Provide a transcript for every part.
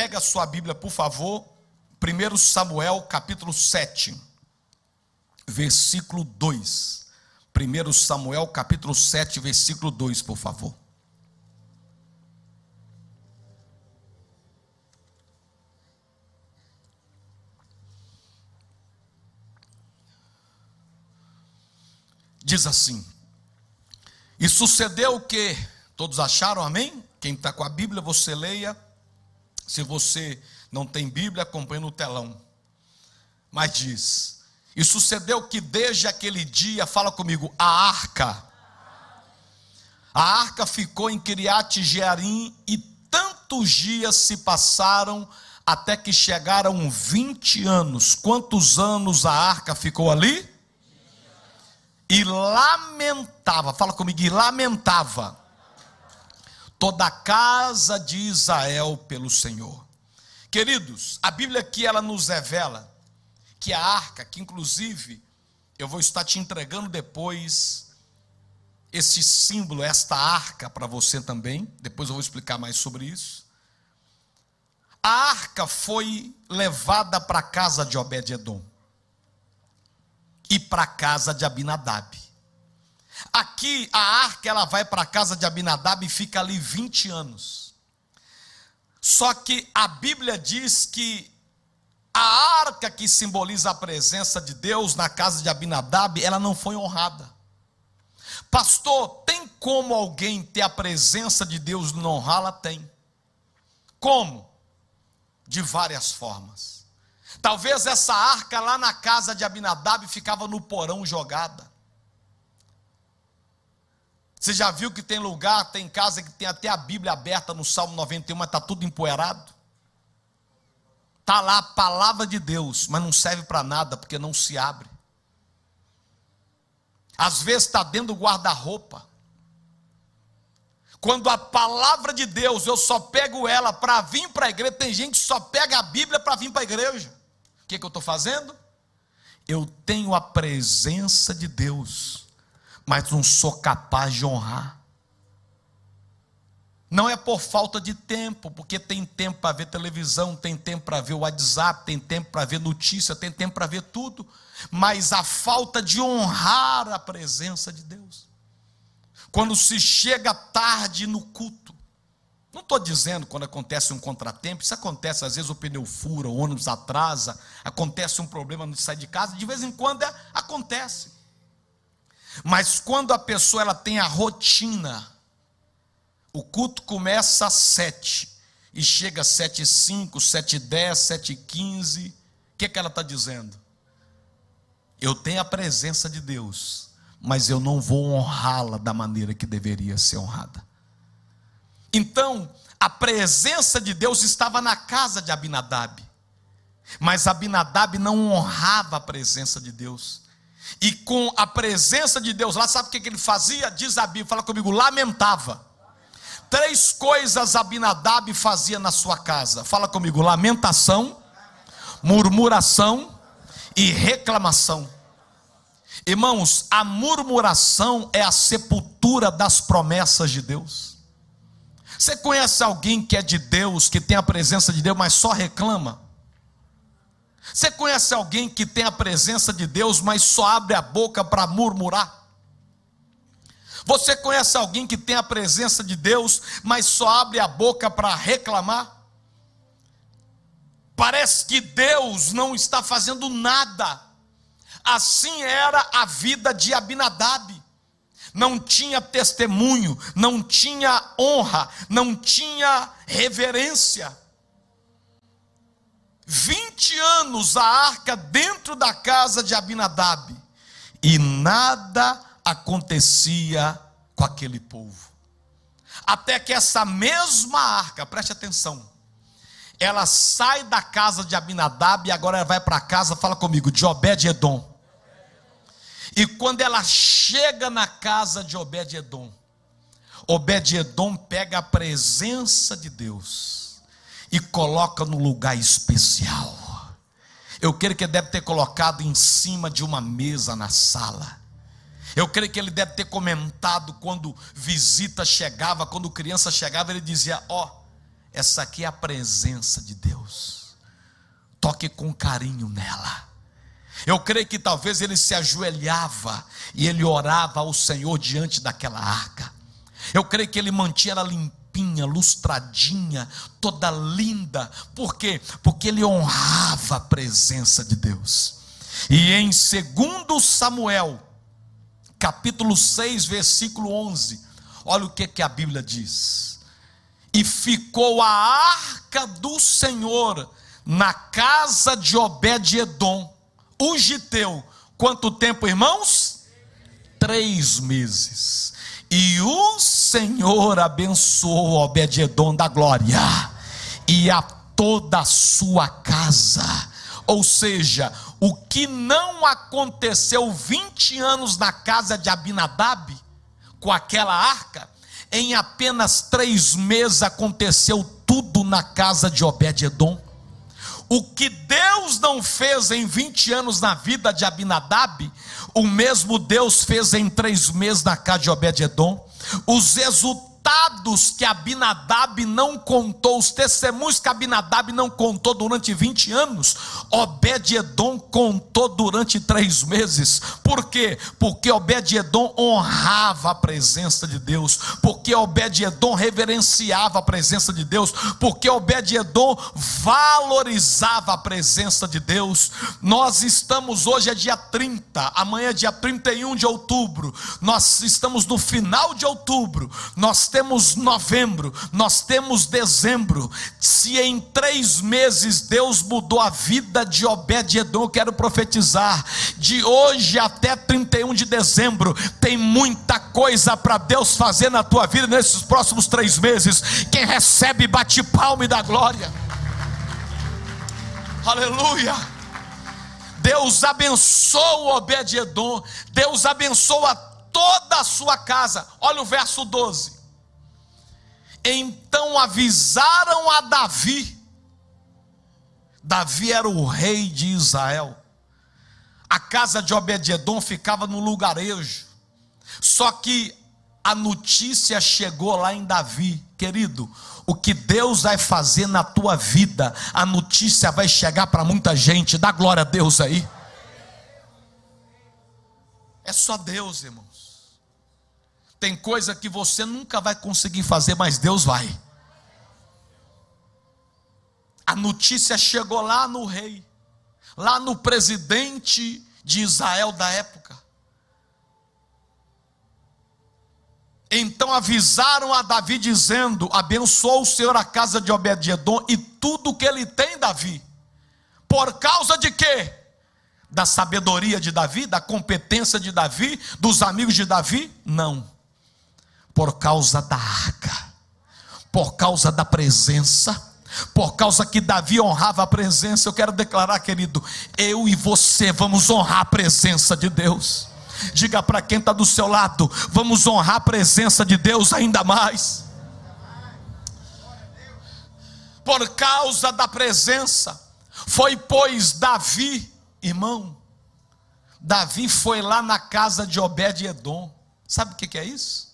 pega a sua Bíblia, por favor. 1 Samuel, capítulo 7, versículo 2. 1 Samuel, capítulo 7, versículo 2, por favor. Diz assim: E sucedeu que, todos acharam, amém? Quem está com a Bíblia, você leia. Se você não tem Bíblia, acompanhe no telão. Mas diz: E sucedeu que desde aquele dia, fala comigo, a arca. A arca ficou em Criate Jearim e tantos dias se passaram até que chegaram 20 anos. Quantos anos a arca ficou ali? E lamentava, fala comigo, e lamentava toda a casa de Israel pelo Senhor. Queridos, a Bíblia aqui ela nos revela que a arca, que inclusive eu vou estar te entregando depois esse símbolo, esta arca para você também, depois eu vou explicar mais sobre isso. A arca foi levada para a casa de Obed-edom e para a casa de Abinadab. Aqui a arca ela vai para a casa de Abinadab e fica ali 20 anos. Só que a Bíblia diz que a arca que simboliza a presença de Deus na casa de Abinadab, ela não foi honrada. Pastor, tem como alguém ter a presença de Deus e não honrá-la? Tem. Como? De várias formas. Talvez essa arca lá na casa de Abinadab ficava no porão jogada. Você já viu que tem lugar, tem casa que tem até a Bíblia aberta no Salmo 91, mas está tudo empoeirado? Está lá a palavra de Deus, mas não serve para nada, porque não se abre. Às vezes está dentro do guarda-roupa. Quando a palavra de Deus, eu só pego ela para vir para a igreja, tem gente que só pega a Bíblia para vir para a igreja. O que, que eu estou fazendo? Eu tenho a presença de Deus mas não sou capaz de honrar. Não é por falta de tempo, porque tem tempo para ver televisão, tem tempo para ver o WhatsApp, tem tempo para ver notícia, tem tempo para ver tudo, mas a falta de honrar a presença de Deus. Quando se chega tarde no culto, não estou dizendo quando acontece um contratempo, isso acontece, às vezes o pneu fura, o ônibus atrasa, acontece um problema no sair de casa, de vez em quando é, acontece. Mas quando a pessoa ela tem a rotina, o culto começa às sete e chega às sete e cinco, sete e dez, sete e quinze, o que, que ela está dizendo? Eu tenho a presença de Deus, mas eu não vou honrá-la da maneira que deveria ser honrada. Então, a presença de Deus estava na casa de Abinadab, mas Abinadab não honrava a presença de Deus e com a presença de Deus lá, sabe o que ele fazia? Diz a Bíblia, fala comigo, lamentava. Três coisas Abinadab fazia na sua casa. Fala comigo, lamentação, murmuração e reclamação. Irmãos, a murmuração é a sepultura das promessas de Deus. Você conhece alguém que é de Deus, que tem a presença de Deus, mas só reclama? Você conhece alguém que tem a presença de Deus, mas só abre a boca para murmurar? Você conhece alguém que tem a presença de Deus, mas só abre a boca para reclamar? Parece que Deus não está fazendo nada. Assim era a vida de Abinadab. Não tinha testemunho, não tinha honra, não tinha reverência. 20 anos a arca dentro da casa de Abinadab e nada acontecia com aquele povo. Até que essa mesma arca, preste atenção, ela sai da casa de Abinadab e agora ela vai para casa, fala comigo, de Obed-Edom. E quando ela chega na casa de Obed-Edom, Obed-Edom pega a presença de Deus e coloca no lugar especial. Eu creio que ele deve ter colocado em cima de uma mesa na sala. Eu creio que ele deve ter comentado quando visita chegava, quando criança chegava, ele dizia: Ó, oh, essa aqui é a presença de Deus. Toque com carinho nela. Eu creio que talvez ele se ajoelhava e ele orava ao Senhor diante daquela arca. Eu creio que ele mantinha ela limpinha, lustradinha, toda linda. Por quê? Porque ele honrava a presença de Deus. E em 2 Samuel, capítulo 6, versículo 11, olha o que, que a Bíblia diz. E ficou a arca do Senhor na casa de Obed-Edom o Giteu. Quanto tempo, irmãos? Três meses. E o Senhor abençoou Obed-Edom da glória e a toda a sua casa. Ou seja, o que não aconteceu 20 anos na casa de Abinadab, com aquela arca, em apenas três meses aconteceu tudo na casa de Obed-Edom. O que Deus não fez em 20 anos na vida de Abinadab, o mesmo Deus fez em três meses na casa de Obed-Edom. Os resultados resultados que Abinadab não contou, os testemunhos que Abinadab não contou durante 20 anos, Obed-Edom contou durante três meses. Por quê? Porque Obed-Edom honrava a presença de Deus, porque Obed-Edom reverenciava a presença de Deus, porque Obed-Edom valorizava a presença de Deus. Nós estamos hoje é dia 30, amanhã é dia 31 de outubro. Nós estamos no final de outubro. Nós temos novembro, nós temos dezembro. Se em três meses Deus mudou a vida de Obed-Edom, quero profetizar. De hoje até 31 de dezembro, tem muita coisa para Deus fazer na tua vida nesses próximos três meses. Quem recebe, bate palma e dá glória. Aleluia. Deus abençoa Obed-Edom, Deus abençoa toda a sua casa. Olha o verso 12. Então avisaram a Davi. Davi era o rei de Israel. A casa de Obed-edom ficava no lugarejo. Só que a notícia chegou lá em Davi, querido. O que Deus vai fazer na tua vida, a notícia vai chegar para muita gente. Dá glória a Deus aí. É só Deus, irmão. Tem coisa que você nunca vai conseguir fazer, mas Deus vai. A notícia chegou lá no rei, lá no presidente de Israel da época. Então avisaram a Davi dizendo: Abençoou o Senhor a casa de Obed-edom e tudo que ele tem, Davi. Por causa de quê? Da sabedoria de Davi, da competência de Davi, dos amigos de Davi? Não por causa da arca, por causa da presença, por causa que Davi honrava a presença. Eu quero declarar, querido, eu e você vamos honrar a presença de Deus. Diga para quem está do seu lado: vamos honrar a presença de Deus ainda mais. Por causa da presença, foi pois Davi, irmão, Davi foi lá na casa de Obed-Edom. Sabe o que é isso?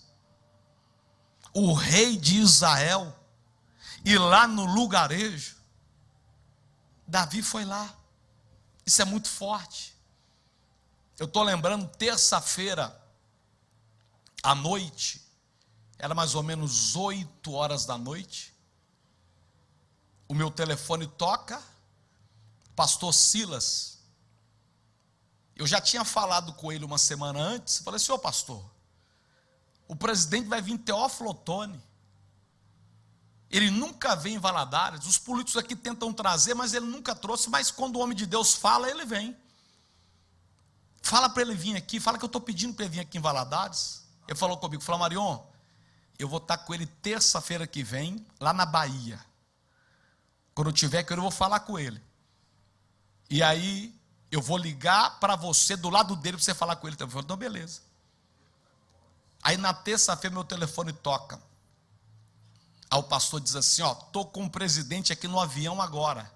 O rei de Israel, e lá no lugarejo, Davi foi lá. Isso é muito forte. Eu estou lembrando, terça-feira, à noite, era mais ou menos 8 horas da noite. O meu telefone toca, pastor Silas. Eu já tinha falado com ele uma semana antes. Falei, senhor pastor, o presidente vai vir Teófilo Otoni. Ele nunca vem em Valadares. Os políticos aqui tentam trazer, mas ele nunca trouxe. Mas quando o homem de Deus fala, ele vem. Fala para ele vir aqui. Fala que eu estou pedindo para ele vir aqui em Valadares. Ele falou comigo: falou, Marion, eu vou estar com ele terça-feira que vem, lá na Bahia. Quando eu tiver que eu vou falar com ele. E aí eu vou ligar para você do lado dele para você falar com ele. Eu falei, então beleza. Aí na terça-feira meu telefone toca. Aí o pastor diz assim: Ó, tô com o presidente aqui no avião agora.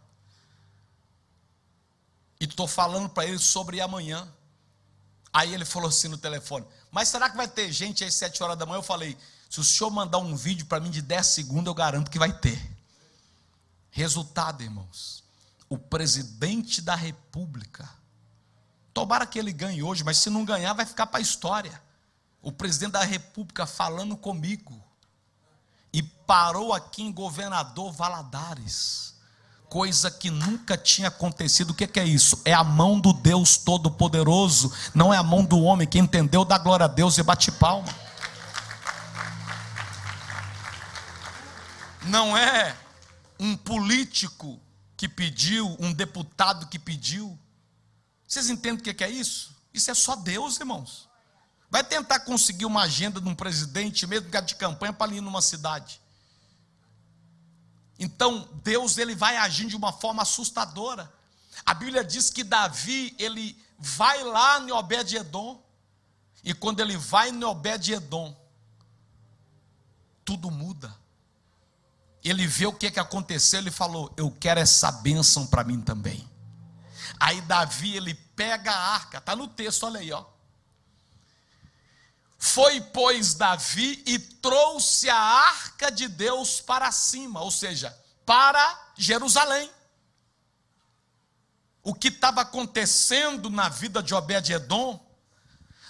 E tô falando para ele sobre amanhã. Aí ele falou assim no telefone: Mas será que vai ter gente às sete horas da manhã? Eu falei: Se o senhor mandar um vídeo para mim de 10 segundos, eu garanto que vai ter. Resultado, irmãos, o presidente da República, tomara que ele ganhe hoje, mas se não ganhar, vai ficar para a história. O presidente da República falando comigo, e parou aqui em governador Valadares, coisa que nunca tinha acontecido. O que é isso? É a mão do Deus Todo-Poderoso, não é a mão do homem que entendeu, dá glória a Deus e bate palma. Não é um político que pediu, um deputado que pediu. Vocês entendem o que é isso? Isso é só Deus, irmãos. Vai tentar conseguir uma agenda de um presidente, mesmo que de campanha, para ir numa cidade. Então, Deus ele vai agindo de uma forma assustadora. A Bíblia diz que Davi, ele vai lá em Obed-edom, e quando ele vai em Obed-edom, tudo muda. Ele vê o que, que aconteceu, ele falou: Eu quero essa bênção para mim também. Aí Davi, ele pega a arca, está no texto, olha aí, ó. Foi, pois, Davi e trouxe a arca de Deus para cima, ou seja, para Jerusalém. O que estava acontecendo na vida de Obed-Edom,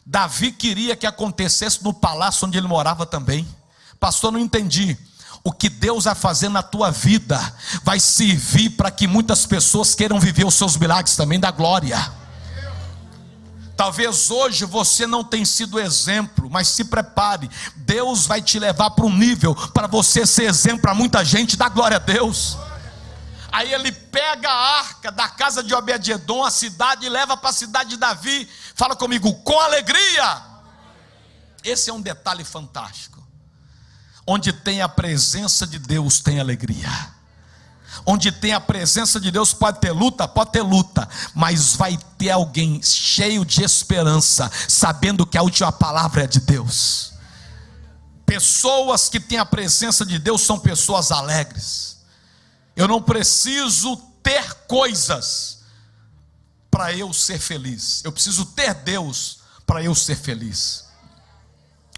Davi queria que acontecesse no palácio onde ele morava também. Pastor, não entendi. O que Deus vai fazer na tua vida vai servir para que muitas pessoas queiram viver os seus milagres também da glória. Talvez hoje você não tenha sido exemplo, mas se prepare. Deus vai te levar para um nível para você ser exemplo para muita gente. Dá glória a Deus. Aí ele pega a arca da casa de Obed-edom, a cidade, e leva para a cidade de Davi. Fala comigo, com alegria. Esse é um detalhe fantástico. Onde tem a presença de Deus, tem alegria. Onde tem a presença de Deus, pode ter luta, pode ter luta, mas vai ter alguém cheio de esperança, sabendo que a última palavra é de Deus. Pessoas que têm a presença de Deus são pessoas alegres. Eu não preciso ter coisas para eu ser feliz. Eu preciso ter Deus para eu ser feliz.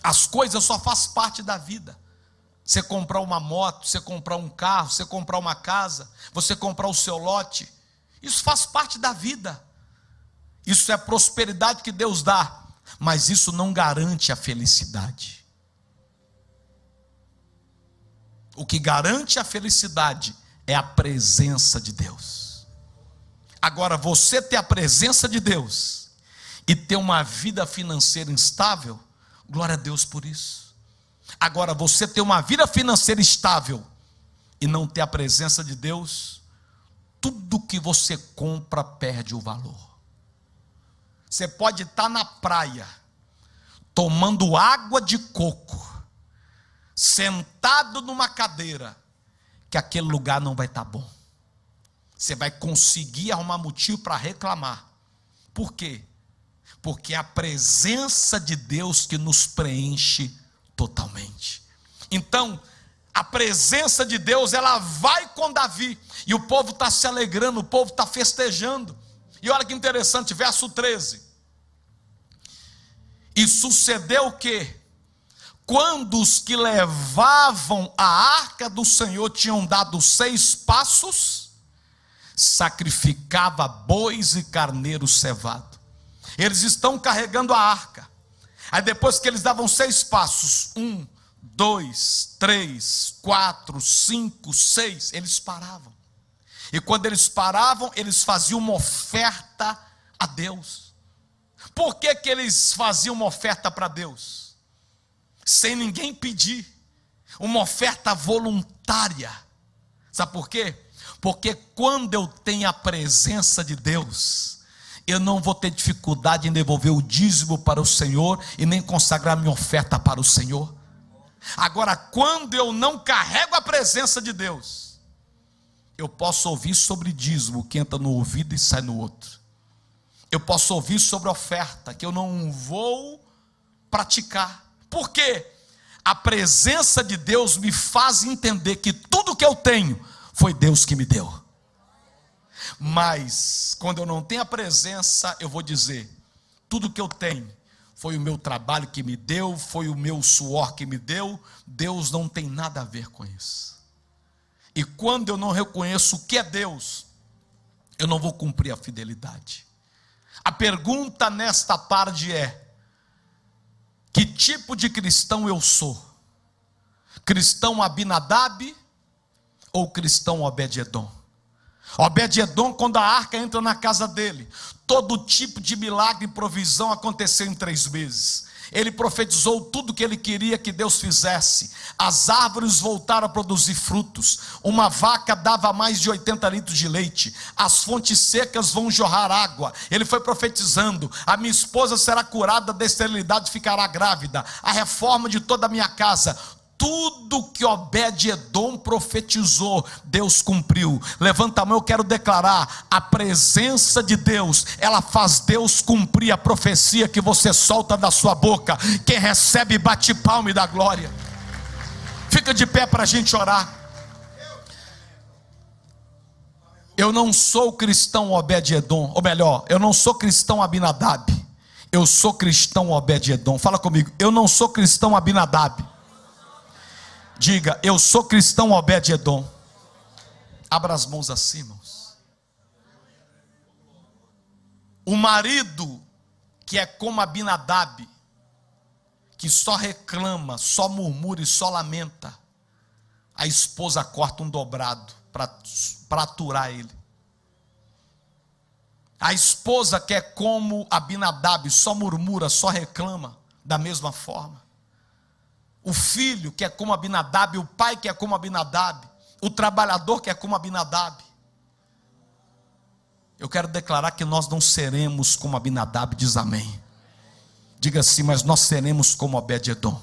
As coisas só faz parte da vida. Você comprar uma moto, você comprar um carro, você comprar uma casa, você comprar o seu lote, isso faz parte da vida. Isso é prosperidade que Deus dá, mas isso não garante a felicidade. O que garante a felicidade é a presença de Deus. Agora, você ter a presença de Deus e ter uma vida financeira instável, glória a Deus por isso. Agora, você ter uma vida financeira estável e não ter a presença de Deus, tudo que você compra perde o valor. Você pode estar na praia, tomando água de coco, sentado numa cadeira, que aquele lugar não vai estar bom. Você vai conseguir arrumar motivo para reclamar. Por quê? Porque é a presença de Deus que nos preenche totalmente. Então, a presença de Deus, ela vai com Davi, e o povo está se alegrando, o povo está festejando. E olha que interessante, verso 13. E sucedeu o que? Quando os que levavam a arca do Senhor tinham dado seis passos, sacrificava bois e carneiro cevado. Eles estão carregando a arca. Aí depois que eles davam seis passos, um, dois, três, quatro, cinco, seis, eles paravam. E quando eles paravam, eles faziam uma oferta a Deus. Por que, que eles faziam uma oferta para Deus? Sem ninguém pedir. Uma oferta voluntária. Sabe por quê? Porque quando eu tenho a presença de Deus, eu não vou ter dificuldade em devolver o dízimo para o Senhor e nem consagrar minha oferta para o Senhor. Agora, quando eu não carrego a presença de Deus, eu posso ouvir sobre dízimo que entra no ouvido e sai no outro. Eu posso ouvir sobre oferta que eu não vou praticar. Por quê? A presença de Deus me faz entender que tudo que eu tenho foi Deus que me deu. Mas, quando eu não tenho a presença, eu vou dizer: tudo que eu tenho foi o meu trabalho que me deu, foi o meu suor que me deu, Deus não tem nada a ver com isso. E quando eu não reconheço o que é Deus, eu não vou cumprir a fidelidade. A pergunta nesta tarde é: que tipo de cristão eu sou? Cristão Abinadab ou cristão Obed-edom? Obed-edom, quando a arca entra na casa dele, todo tipo de milagre e provisão aconteceu em três meses ele profetizou tudo que ele queria que Deus fizesse. As árvores voltaram a produzir frutos. Uma vaca dava mais de 80 litros de leite. As fontes secas vão jorrar água. Ele foi profetizando: a minha esposa será curada da esterilidade ficará grávida. A reforma de toda a minha casa tudo que Obed-Edom profetizou, Deus cumpriu. Levanta a mão, eu quero declarar: a presença de Deus, ela faz Deus cumprir a profecia que você solta da sua boca. Quem recebe, bate palma e dá glória. Fica de pé para a gente orar. Eu não sou cristão Obed-Edom, ou melhor, eu não sou cristão Abinadab. Eu sou cristão Obed-Edom. Fala comigo, eu não sou cristão Abinadab. Diga, eu sou cristão Obed-Edom. Abra as mãos assim, irmãos. O marido que é como Abinadab, que só reclama, só murmura e só lamenta, a esposa corta um dobrado para aturar ele. A esposa que é como Abinadab, só murmura, só reclama, da mesma forma o filho que é como Abinadab, o pai que é como Abinadab, o trabalhador que é como Abinadab. Eu quero declarar que nós não seremos como Abinadab, diz amém. Diga assim, mas nós seremos como Obed-Edom.